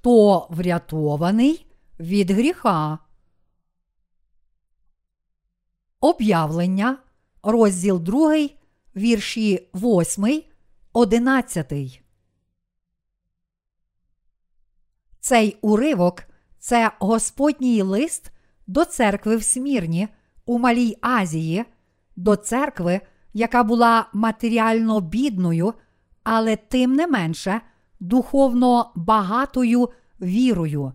хто врятований від гріха. Об'явлення, розділ 2, вірші 8, 11. Цей уривок це Господній лист до церкви в Смірні у Малій Азії, до церкви, яка була матеріально бідною, але тим не менше духовно багатою вірою.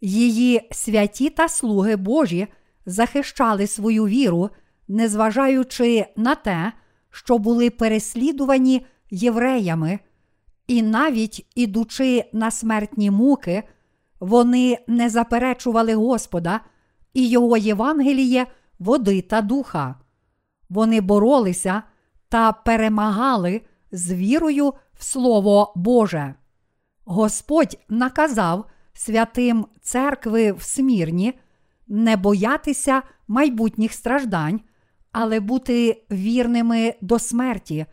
Її святі та слуги Божі захищали свою віру, незважаючи на те, що були переслідувані євреями, і навіть ідучи на смертні муки, вони не заперечували Господа і Його Євангеліє, води та духа. Вони боролися та перемагали з вірою в Слово Боже. Господь наказав святим церкви в Смірні не боятися майбутніх страждань, але бути вірними до смерті,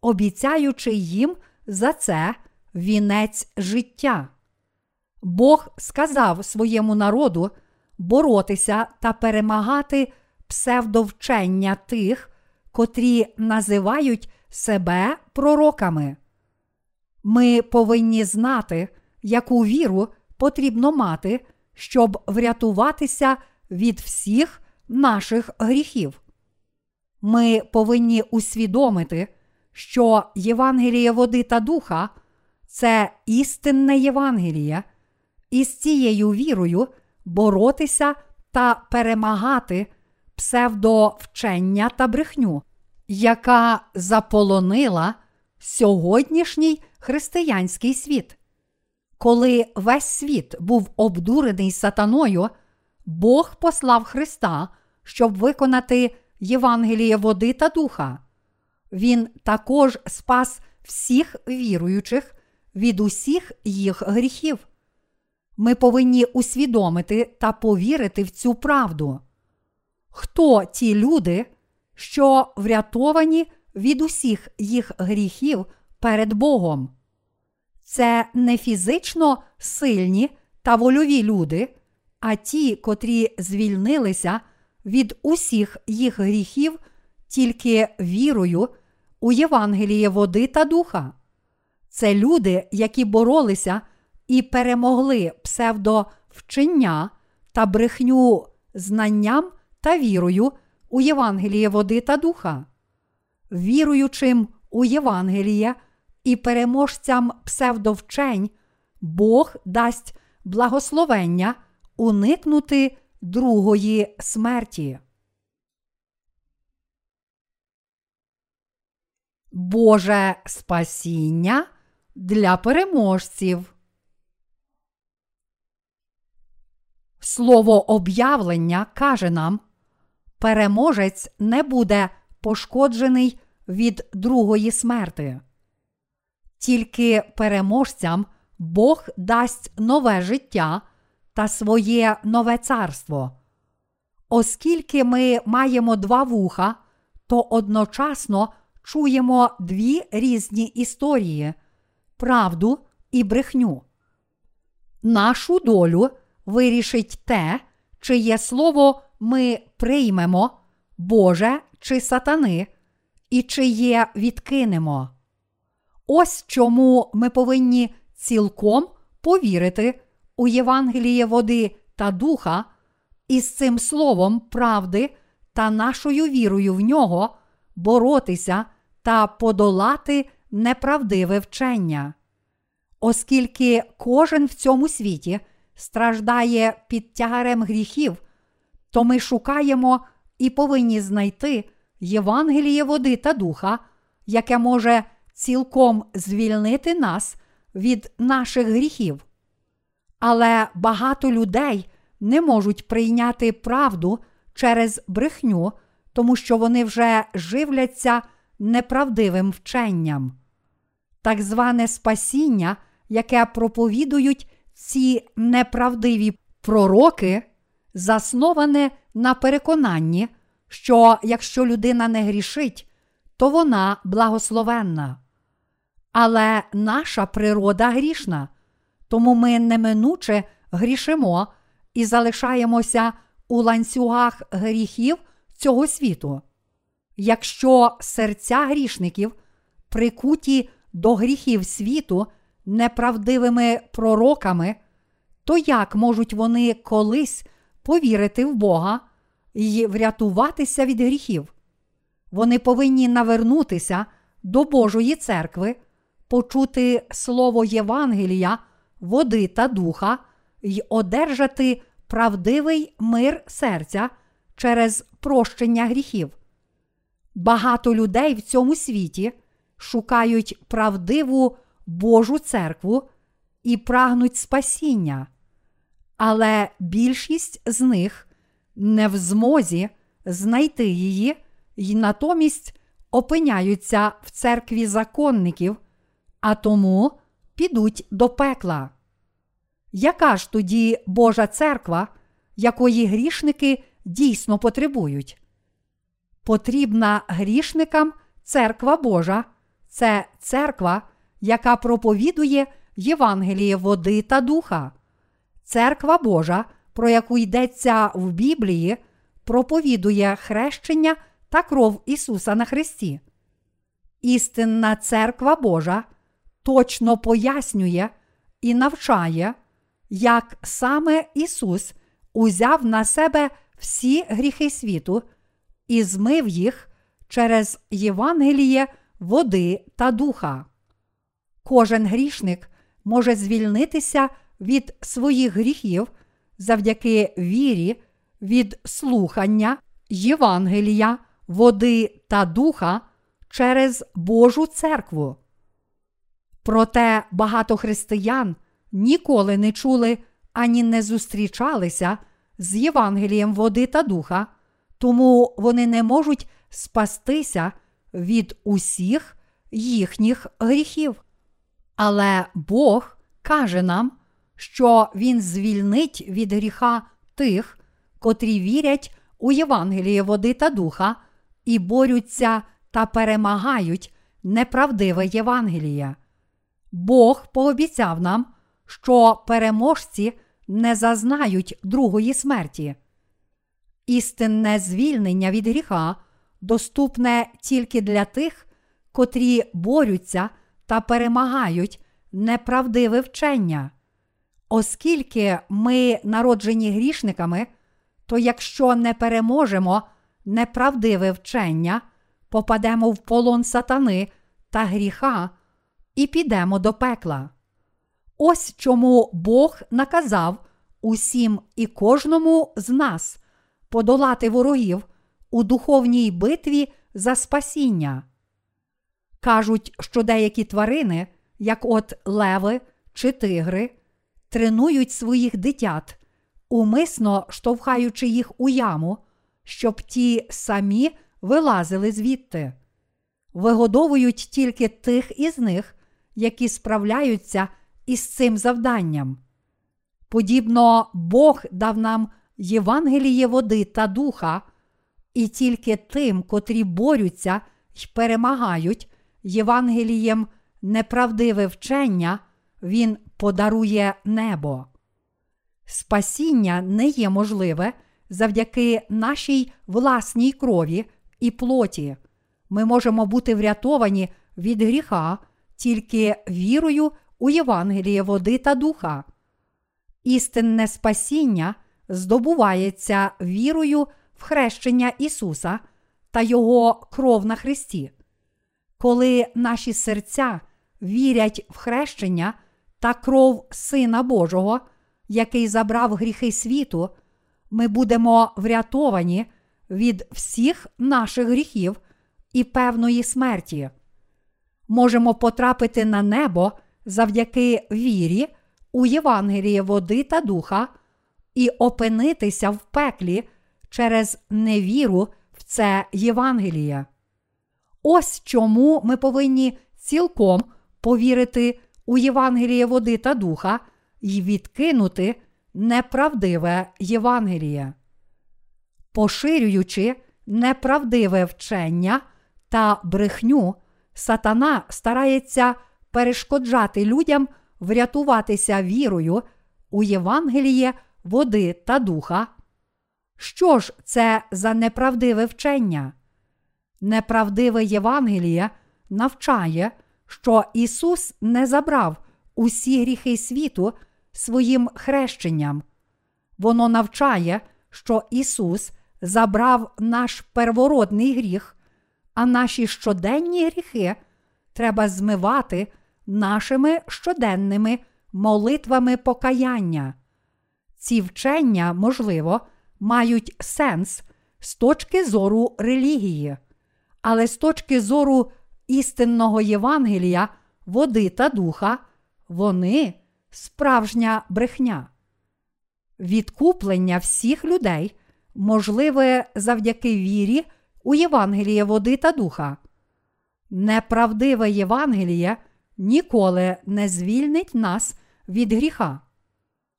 обіцяючи їм за це вінець життя. Бог сказав своєму народу боротися та перемагати псевдовчення тих, котрі називають себе пророками. Ми повинні знати, яку віру потрібно мати, щоб врятуватися від всіх наших гріхів. Ми повинні усвідомити, що Євангеліє води та духа це істинне Євангеліє, і з цією вірою боротися та перемагати псевдовчення та брехню, яка заполонила сьогоднішній християнський світ. Коли весь світ був обдурений сатаною, Бог послав Христа, щоб виконати Євангеліє води та духа. Він також спас всіх віруючих від усіх їх гріхів. Ми повинні усвідомити та повірити в цю правду. Хто ті люди, що врятовані від усіх їх гріхів перед Богом? Це не фізично сильні та вольові люди, а ті, котрі звільнилися від усіх їх гріхів тільки вірою у Євангеліє води та духа. Це люди, які боролися і перемогли псевдовчення та брехню знанням та вірою у Євангеліє води та духа. Віруючим у Євангеліє і переможцям псевдовчень Бог дасть благословення уникнути другої смерті. Боже спасіння для переможців. Слово об'явлення каже нам, переможець не буде пошкоджений від другої смерти. Тільки переможцям Бог дасть нове життя та своє нове царство. Оскільки ми маємо два вуха, то одночасно чуємо дві різні історії правду і брехню. Нашу долю вирішить те, чиє слово ми приймемо, Боже чи сатани, і чиє відкинемо. Ось чому ми повинні цілком повірити у Євангеліє води та духа, і з цим словом правди та нашою вірою в нього боротися та подолати неправдиве вчення. Оскільки кожен в цьому світі страждає під тягарем гріхів, то ми шукаємо і повинні знайти Євангеліє води та духа, яке може цілком звільнити нас від наших гріхів. Але багато людей не можуть прийняти правду через брехню, тому що вони вже живляться неправдивим вченням. Так зване спасіння, яке проповідують ці неправдиві пророки, засноване на переконанні, що якщо людина не грішить, то вона благословенна. Але наша природа грішна, Тому ми неминуче грішимо і залишаємося у ланцюгах гріхів цього світу. Якщо серця грішників прикуті до гріхів світу неправдивими пророками, то як можуть вони колись повірити в Бога і врятуватися від гріхів? Вони повинні навернутися до Божої церкви, почути слово Євангелія, води та духа й одержати правдивий мир серця через прощення гріхів. Багато людей в цьому світі шукають правдиву Божу церкву і прагнуть спасіння, але більшість з них не в змозі знайти її і натомість опиняються в церкві законників, а тому підуть до пекла. Яка ж тоді Божа церква, якої грішники дійсно потребують? Потрібна грішникам церква Божа, це церква, яка проповідує Євангеліє води та духа. Церква Божа, про яку йдеться в Біблії, проповідує хрещення та кров Ісуса на Христі. Істинна церква Божа точно пояснює і навчає, як саме Ісус узяв на себе всі гріхи світу і змив їх через Євангеліє води та духа. Кожен грішник може звільнитися від своїх гріхів завдяки вірі від слухання Євангелія, води та духа через Божу церкву. Проте багато християн ніколи не чули ані не зустрічалися з Євангелієм води та духа, тому вони не можуть спастися від усіх їхніх гріхів. Але Бог каже нам, що Він звільнить від гріха тих, котрі вірять у Євангеліє води та духа і борються та перемагають неправдиве Євангеліє. Бог пообіцяв нам, що переможці не зазнають другої смерті. Істинне звільнення від гріха доступне тільки для тих, котрі борються та перемагають неправдиве вчення. Оскільки ми народжені грішниками, то якщо не переможемо неправдиве вчення, попадемо в полон сатани та гріха і підемо до пекла. Ось чому Бог наказав усім і кожному з нас подолати ворогів у духовній битві за спасіння. Кажуть, що деякі тварини, як от леви чи тигри, тренують своїх дитят, умисно штовхаючи їх у яму, щоб ті самі вилазили звідти. Вигодовують тільки тих із них, які справляються із цим завданням. Подібно Бог дав нам Євангеліє води та духа, і тільки тим, котрі борються й перемагають Євангелієм неправдиве вчення, Він подарує небо. Спасіння не є можливе завдяки нашій власній крові і плоті. Ми можемо бути врятовані від гріха тільки вірою у Євангеліє води та духа. Істинне спасіння здобувається вірою в хрещення Ісуса та Його кров на Христі. Коли наші серця вірять в хрещення та кров Сина Божого, який забрав гріхи світу, ми будемо врятовані від всіх наших гріхів і певної смерті. Можемо потрапити на небо завдяки вірі у Євангеліє води та духа і опинитися в пеклі через невіру в це Євангеліє. Ось чому ми повинні цілком повірити у Євангеліє води та духа і відкинути неправдиве Євангеліє. Поширюючи неправдиве вчення та брехню, сатана старається перешкоджати людям врятуватися вірою у Євангеліє води та духа. Що ж це за неправдиве вчення? Неправдиве Євангеліє навчає, що Ісус не забрав усі гріхи світу своїм хрещенням. Воно навчає, що Ісус забрав наш первородний гріх, а наші щоденні гріхи треба змивати нашими щоденними молитвами покаяння. Ці вчення, можливо, мають сенс з точки зору релігії, але з точки зору істинного Євангелія, води та духа, вони справжня брехня. Відкуплення всіх людей можливе завдяки вірі у Євангеліє води та духа. Неправдиве Євангеліє ніколи не звільнить нас від гріха.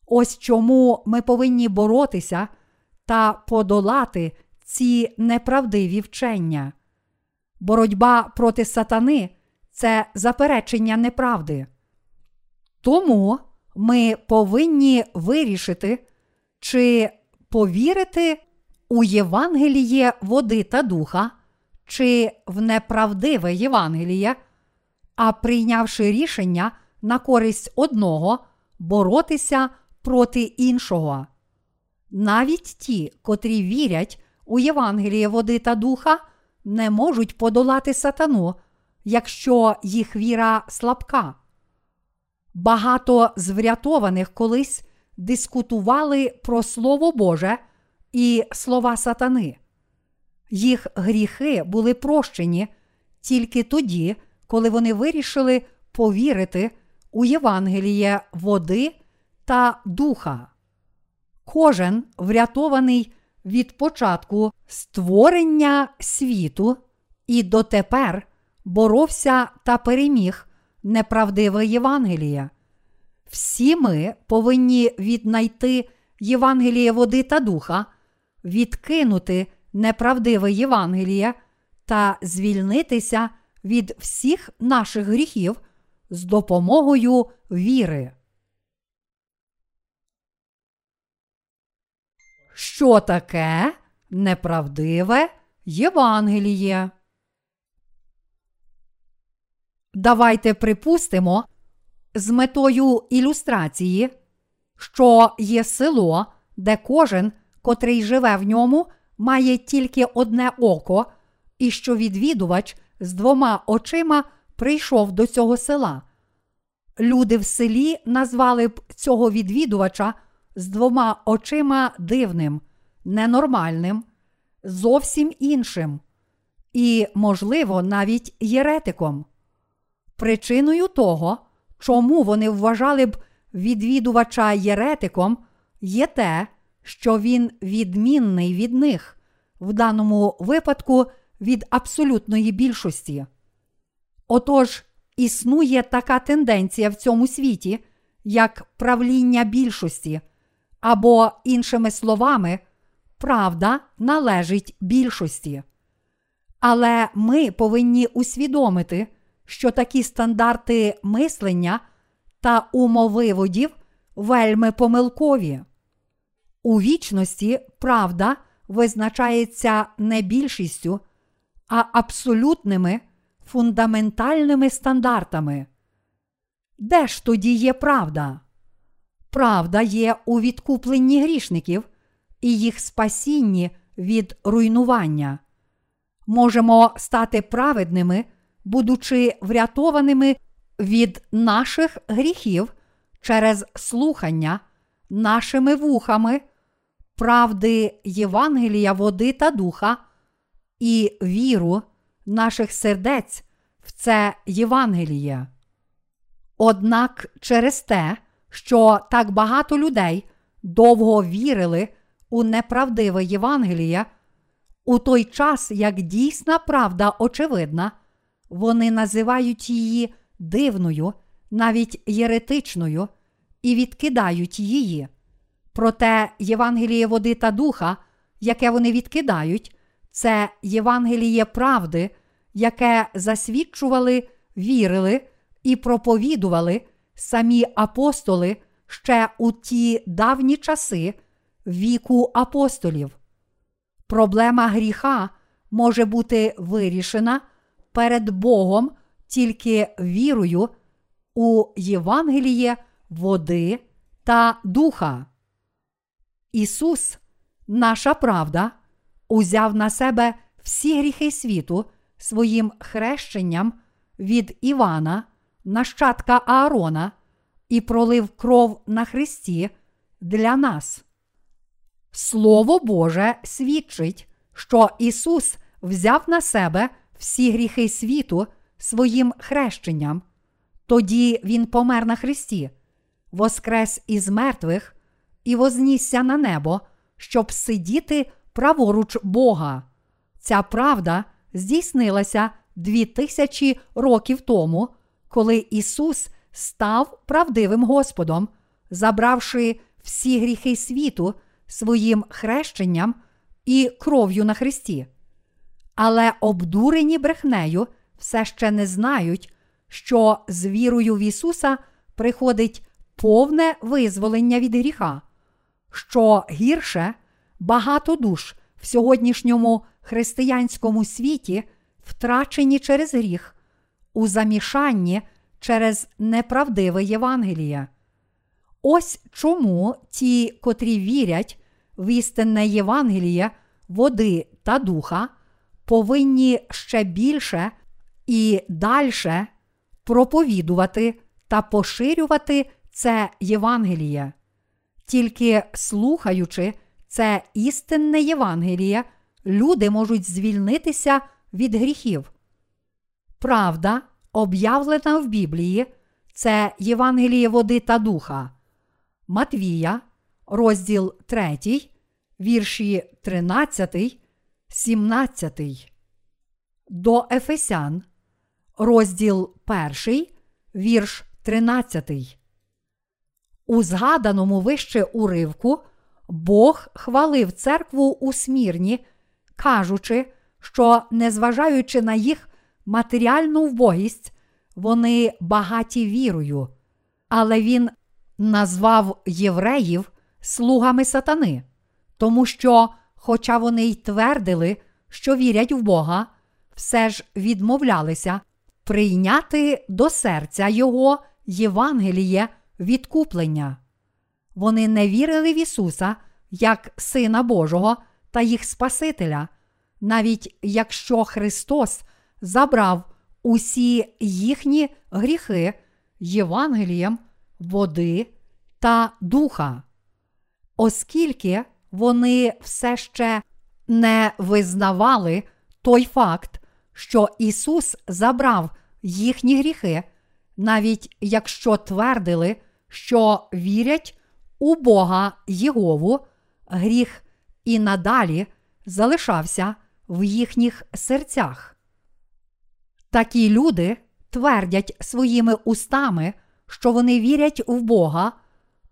Ось чому ми повинні боротися та подолати ці неправдиві вчення. Боротьба проти сатани це заперечення неправди. Тому ми повинні вирішити, чи повірити у Євангеліє води та духа, чи в неправдиве Євангеліє, а прийнявши рішення на користь одного, боротися проти іншого. Навіть ті, котрі вірять у Євангеліє води та духа, не можуть подолати сатану, якщо їх віра слабка. Багато з врятованих колись дискутували про Слово Боже і слова сатани. Їх гріхи були прощені тільки тоді, коли вони вирішили повірити у Євангеліє води та духа. Кожен врятований від початку створення світу і дотепер боровся та переміг неправдиве Євангеліє. Всі ми повинні віднайти Євангеліє води та духа, відкинути неправдиве Євангеліє та звільнитися від всіх наших гріхів з допомогою віри. Що таке неправдиве Євангеліє? Давайте припустимо з метою ілюстрації, що є село, де кожен, котрий живе в ньому, має тільки одне око, і що відвідувач з двома очима прийшов до цього села. Люди в селі назвали б цього відвідувача з двома очима дивним, ненормальним, зовсім іншим і, можливо, навіть єретиком. Причиною того, чому вони вважали б відвідувача єретиком, є те, що він відмінний від них, в даному випадку від абсолютної більшості. Отож, існує така тенденція в цьому світі, як правління більшості, або, іншими словами, правда належить більшості. Але ми повинні усвідомити, що такі стандарти мислення та умовиводів вельми помилкові. У вічності правда визначається не більшістю, а абсолютними фундаментальними стандартами. Де ж тоді є правда? Правда є у відкупленні грішників і їх спасінні від руйнування. Можемо стати праведними, будучи врятованими від наших гріхів через слухання нашими вухами, правди Євангелія, води та духа і віру наших сердець в це Євангеліє. Однак через те, що так багато людей довго вірили у неправдиве Євангеліє, у той час, як дійсна правда очевидна, вони називають її дивною, навіть єретичною, і відкидають її. Проте Євангеліє води та духа, яке вони відкидають, це Євангеліє правди, яке засвідчували, вірили і проповідували самі апостоли ще у ті давні часи віку апостолів. Проблема гріха може бути вирішена перед Богом тільки вірою у Євангеліє води та духа. Ісус, наша правда, узяв на себе всі гріхи світу своїм хрещенням від Івана, нащадка Аарона, і пролив кров на Христі для нас. Слово Боже свідчить, що Ісус взяв на себе всі гріхи світу своїм хрещенням. Тоді Він помер на Христі, воскрес із мертвих і вознісся на небо, щоб сидіти праворуч Бога. Ця правда здійснилася дві тисячі років тому, коли Ісус став правдивим Господом, забравши всі гріхи світу своїм хрещенням і кров'ю на Христі. Але обдурені брехнею все ще не знають, що з вірою в Ісуса приходить повне визволення від гріха, що гірше багато душ в сьогоднішньому християнському світі втрачені через гріх, у замішанні через неправдиве Євангеліє. Ось чому ті, котрі вірять в істинне Євангеліє, води та духа, повинні ще більше і дальше проповідувати та поширювати це Євангеліє. Тільки слухаючи це істинне Євангеліє, люди можуть звільнитися від гріхів. Правда, об'явлена в Біблії, це Євангеліє води та духа. Матвія, розділ 3, вірші 13, 17. До Ефесян, розділ 1, вірш 13. У згаданому вище уривку Бог хвалив церкву у смірні, кажучи, що, незважаючи на їх матеріальну вбогість, вони багаті вірою, але він назвав євреїв слугами сатани, тому що, хоча вони й твердили, що вірять в Бога, все ж відмовлялися прийняти до серця Його Євангеліє відкуплення. Вони не вірили в Ісуса як Сина Божого та їх Спасителя, навіть якщо Христос забрав усі їхні гріхи Євангелієм води та духа, оскільки вони все ще не визнавали той факт, що Ісус забрав їхні гріхи, навіть якщо твердили, що вірять у Бога Єгову, гріх і надалі залишався в їхніх серцях. Такі люди твердять своїми устами, що вони вірять в Бога,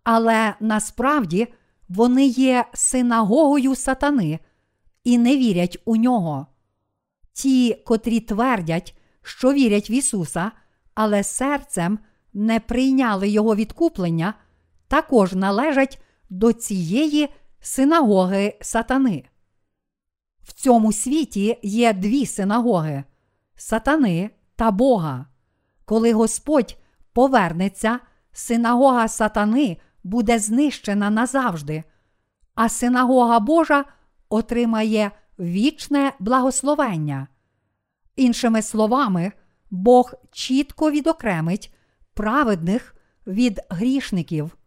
але насправді вони є синагогою сатани і не вірять у нього. Ті, котрі твердять, що вірять в Ісуса, але серцем не прийняли Його відкуплення, також належать до цієї синагоги сатани. В цьому світі є дві синагоги сатани та Бога. Коли Господь повернеться, синагога сатани буде знищена назавжди, а синагога Божа отримає вічне благословення. Іншими словами, Бог чітко відокремить праведних від грішників.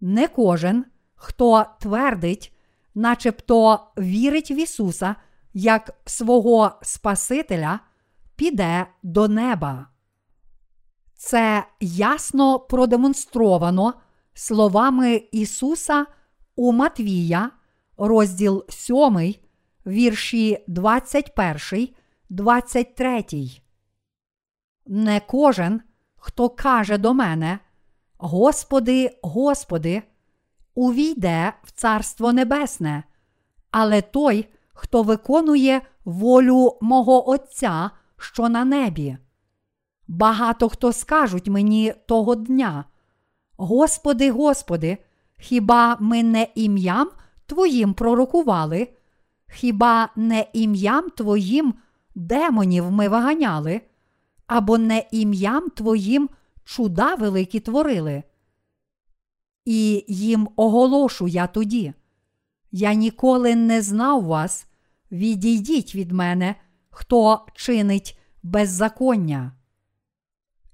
Не кожен, хто твердить, начебто вірить в Ісуса як свого Спасителя, піде до неба. Це ясно продемонстровано словами Ісуса у Матвія, розділ 7, вірші 21, 23. Не кожен, хто каже до мене, Господи, Господи, увійде в Царство Небесне, але той, хто виконує волю мого Отця, що на небі. Багато хто скажуть мені того дня. Господи, Господи, хіба ми не ім'ям Твоїм пророкували? Хіба не ім'ям Твоїм демонів ми виганяли? Або не ім'ям Твоїм чуда великі творили? І їм оголошу я тоді. Я ніколи не знав вас, відійдіть від мене, хто чинить беззаконня.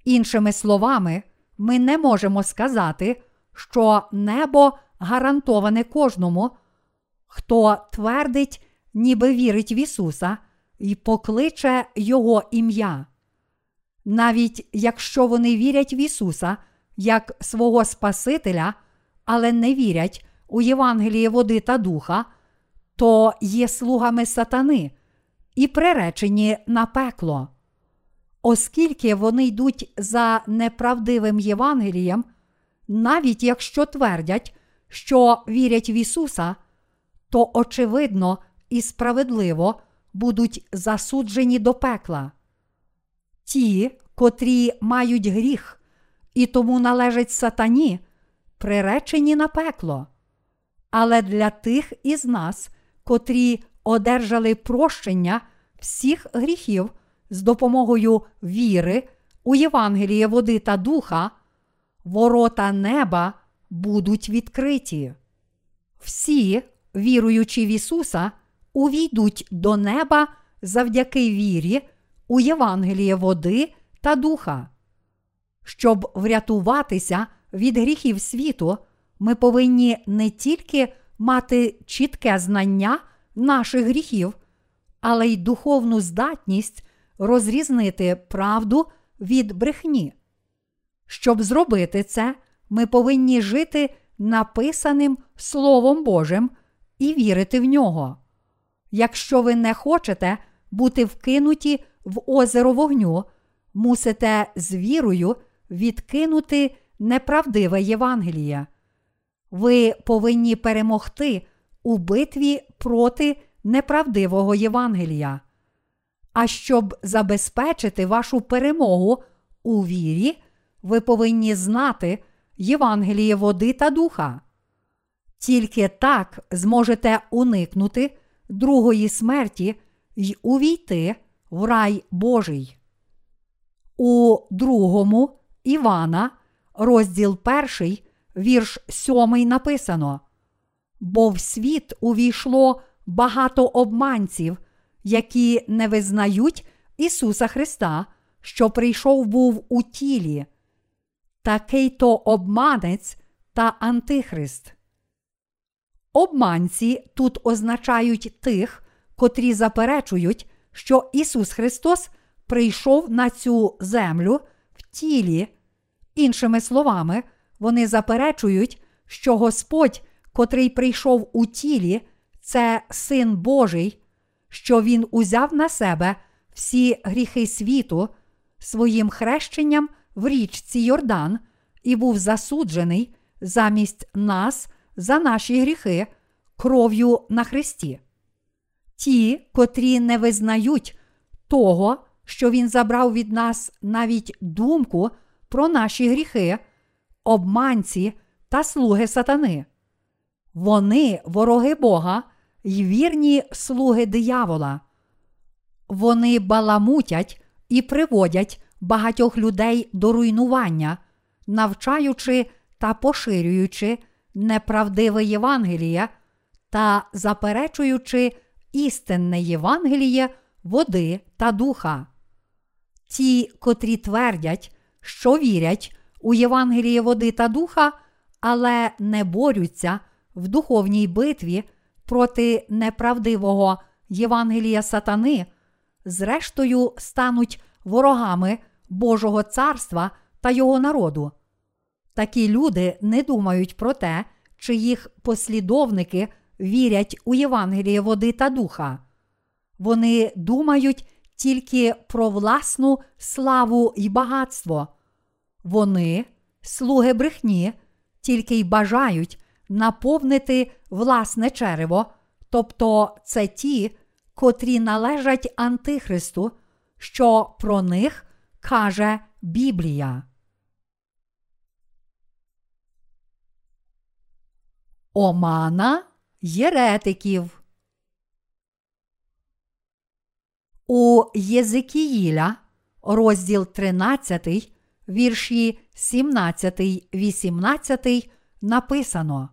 Іншими словами, ми не можемо сказати, що небо гарантоване кожному, хто твердить, ніби вірить в Ісуса і покличе Його ім'я. Навіть якщо вони вірять в Ісуса як свого Спасителя, але не вірять у Євангеліє води та духа, то є слугами сатани і приречені на пекло. Оскільки вони йдуть за неправдивим Євангелієм, навіть якщо твердять, що вірять в Ісуса, то очевидно і справедливо будуть засуджені до пекла. Ті, котрі мають гріх і тому належать сатані, приречені на пекло. Але для тих із нас, котрі одержали прощення всіх гріхів з допомогою віри у Євангеліє води та духа, ворота неба будуть відкриті. Всі, віруючи в Ісуса, увійдуть до неба завдяки вірі у Євангеліє води та духа. Щоб врятуватися від гріхів світу, ми повинні не тільки мати чітке знання наших гріхів, але й духовну здатність розрізнити правду від брехні. Щоб зробити це, ми повинні жити написаним Словом Божим і вірити в нього. Якщо ви не хочете бути вкинуті в озеро вогню, мусите з вірою відкинути неправдиве Євангеліє. Ви повинні перемогти у битві проти неправдивого Євангелія. А щоб забезпечити вашу перемогу у вірі, ви повинні знати Євангеліє води та духа. Тільки так зможете уникнути другої смерті й увійти в рай Божий. У другому Івана, розділ перший, вірш сьомий написано: Бо в світ увійшло багато обманців, які не визнають Ісуса Христа, що прийшов був у тілі. Такий то обманець та антихрист. Обманці тут означають тих, котрі заперечують, що Ісус Христос прийшов на цю землю в тілі. Іншими словами, вони заперечують, що Господь, котрий прийшов у тілі, це Син Божий, що Він узяв на себе всі гріхи світу своїм хрещенням в річці Йордан і був засуджений замість нас за наші гріхи кров'ю на Христі. Ті, котрі не визнають того, що Він забрав від нас навіть думку про наші гріхи, обманці та слуги сатани. Вони вороги Бога й вірні слуги диявола. Вони баламутять і приводять багатьох людей до руйнування, навчаючи та поширюючи неправдиве Євангеліє та заперечуючи істинне Євангеліє води та духа. Ті, котрі твердять, що вірять у Євангеліє води та духа, але не борються в духовній битві проти неправдивого Євангелія сатани, зрештою стануть ворогами Божого царства та його народу. Такі люди не думають про те, чи їх послідовники вірять у Євангеліє води та духа. Вони думають тільки про власну славу й багатство. Вони, слуги брехні, тільки й бажають наповнити власне черево, тобто це ті, котрі належать Антихристу, що про них каже Біблія. Омана єретиків. У Єзикіїля, розділ 13, вірші 17, 18 написано.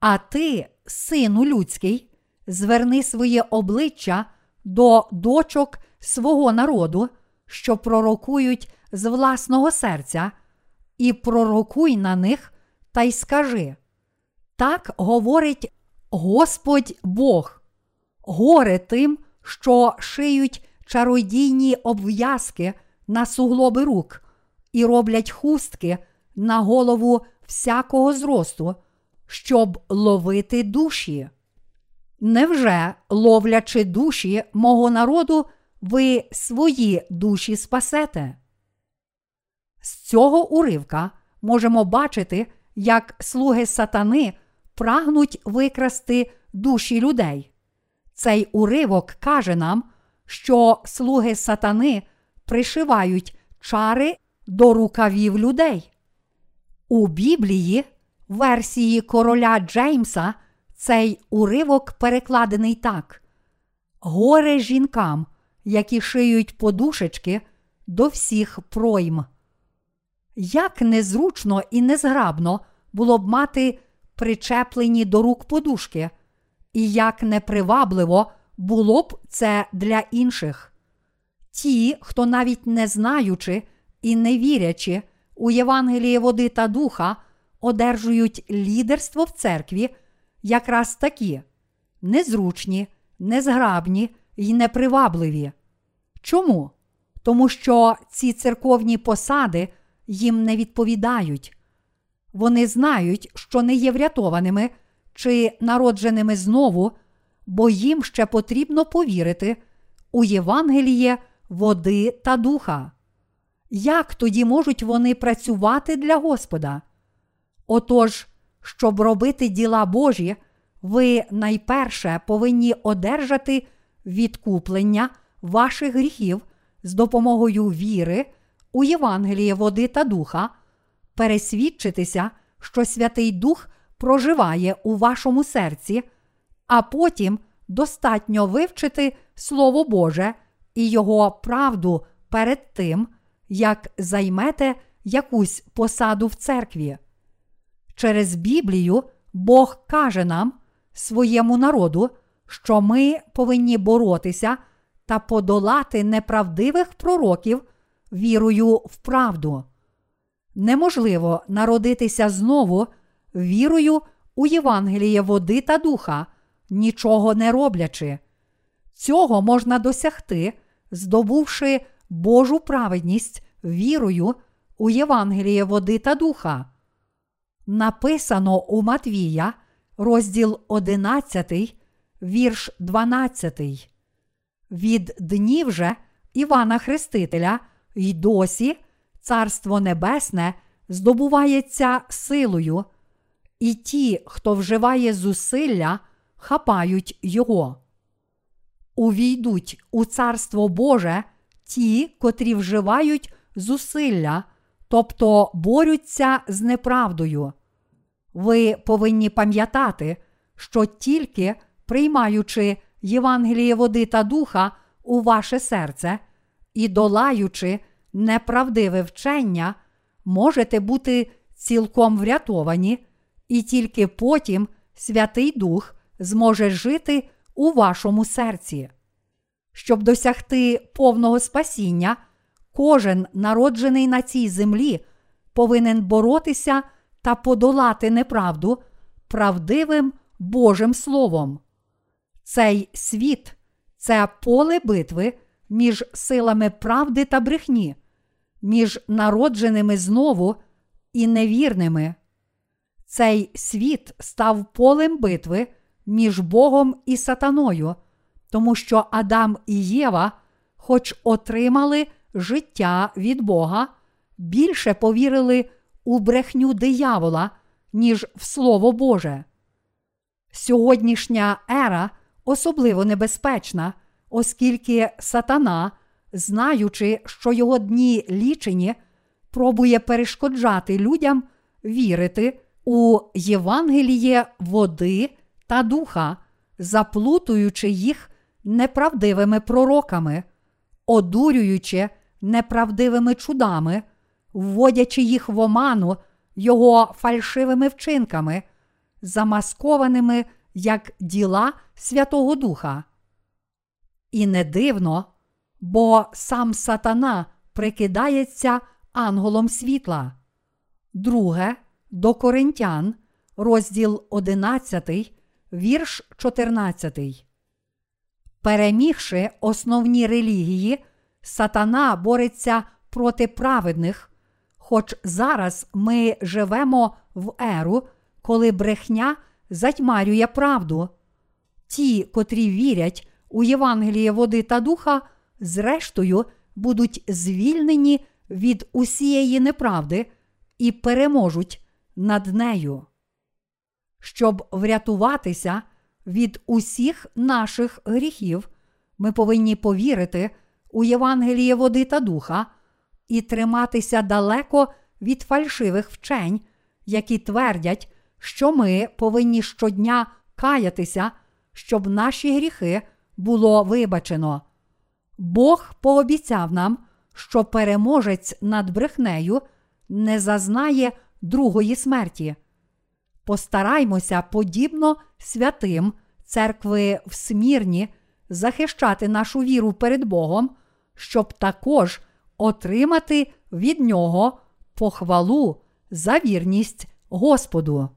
А ти, сину людський, зверни своє обличчя до дочок свого народу, що пророкують з власного серця, і пророкуй на них та й скажи. Так говорить Господь Бог, горе тим, що шиють чародійні обв'язки на суглоби рук і роблять хустки на голову всякого зросту, щоб ловити душі. Невже, ловлячи душі мого народу, ви свої душі спасете? З цього уривка можемо бачити, як слуги сатани прагнуть викрасти душі людей. Цей уривок каже нам, що слуги сатани пришивають чари до рукавів людей. У Біблії, версії короля Джеймса, цей уривок перекладений так: Горе жінкам, які шиють подушечки до всіх пройм. Як незручно і незграбно було б мати причеплені до рук подушки, і як непривабливо було б це для інших. Ті, хто навіть не знаючи і не вірячи у Євангеліє води та духа, одержують лідерство в церкві, якраз такі незручні, незграбні й непривабливі. Чому? Тому що ці церковні посади їм не відповідають. Вони знають, що не є врятованими чи народженими знову, бо їм ще потрібно повірити у Євангеліє води та духа. Як тоді можуть вони працювати для Господа? Отож, щоб робити діла Божі, ви найперше повинні одержати відкуплення ваших гріхів з допомогою віри у Євангеліє води та духа, пересвідчитися, що Святий Дух проживає у вашому серці, а потім достатньо вивчити Слово Боже і Його правду перед тим, як займете якусь посаду в церкві. Через Біблію Бог каже нам, своєму народу, що ми повинні боротися та подолати неправдивих пророків вірою в правду. Неможливо народитися знову вірою у Євангеліє води та духа, нічого не роблячи. Цього можна досягти, здобувши Божу праведність вірою у Євангеліє води та духа. Написано у Матвія, розділ 11, вірш 12. Від днів же Івана Хрестителя й досі Царство Небесне здобувається силою, і ті, хто вживає зусилля, хапають його. Увійдуть у Царство Боже ті, котрі вживають зусилля, тобто борються з неправдою. Ви повинні пам'ятати, що тільки приймаючи Євангеліє води та духа у ваше серце і долаючи неправдиве вчення, можете бути цілком врятовані, і тільки потім Святий Дух зможе жити у вашому серці. Щоб досягти повного спасіння, кожен народжений на цій землі повинен боротися та подолати неправду правдивим Божим Словом. Цей світ це поле битви між силами правди та брехні, між народженими знову і невірними. Цей світ став полем битви між Богом і сатаною, тому що Адам і Єва, хоч отримали життя від Бога, більше повірили у брехню диявола, ніж в Слово Боже. Сьогоднішня ера особливо небезпечна, оскільки сатана знаючи, що його дні лічені, пробує перешкоджати людям вірити у Євангеліє води та духа, заплутуючи їх неправдивими пророками, одурюючи неправдивими чудами, вводячи їх в оману його фальшивими вчинками, замаскованими як діла Святого Духа. І не дивно, бо сам сатана прикидається ангелом світла. Друге до Коринтян, розділ 11, вірш 14. Перемігши основні релігії, сатана бореться проти праведних, хоч зараз ми живемо в еру, коли брехня затьмарює правду. Ті, котрі вірять у Євангеліє води та духа, зрештою будуть звільнені від усієї неправди і переможуть над нею. Щоб врятуватися від усіх наших гріхів, ми повинні повірити у Євангеліє води та духа і триматися далеко від фальшивих вчень, які твердять, що ми повинні щодня каятися, щоб наші гріхи було вибачено. Бог пообіцяв нам, що переможець над брехнею не зазнає другої смерті. Постараймося, подібно святим церкви в Смірні, захищати нашу віру перед Богом, щоб також отримати від Нього похвалу за вірність Господу.